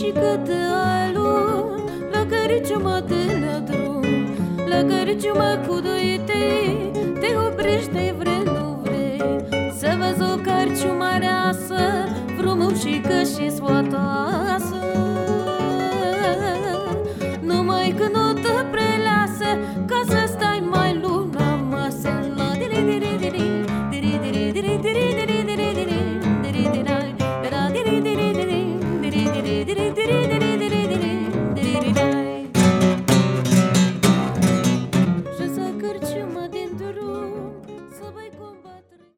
și câte cicătălu La căriciumă de la drum La căriciumă cu doi tei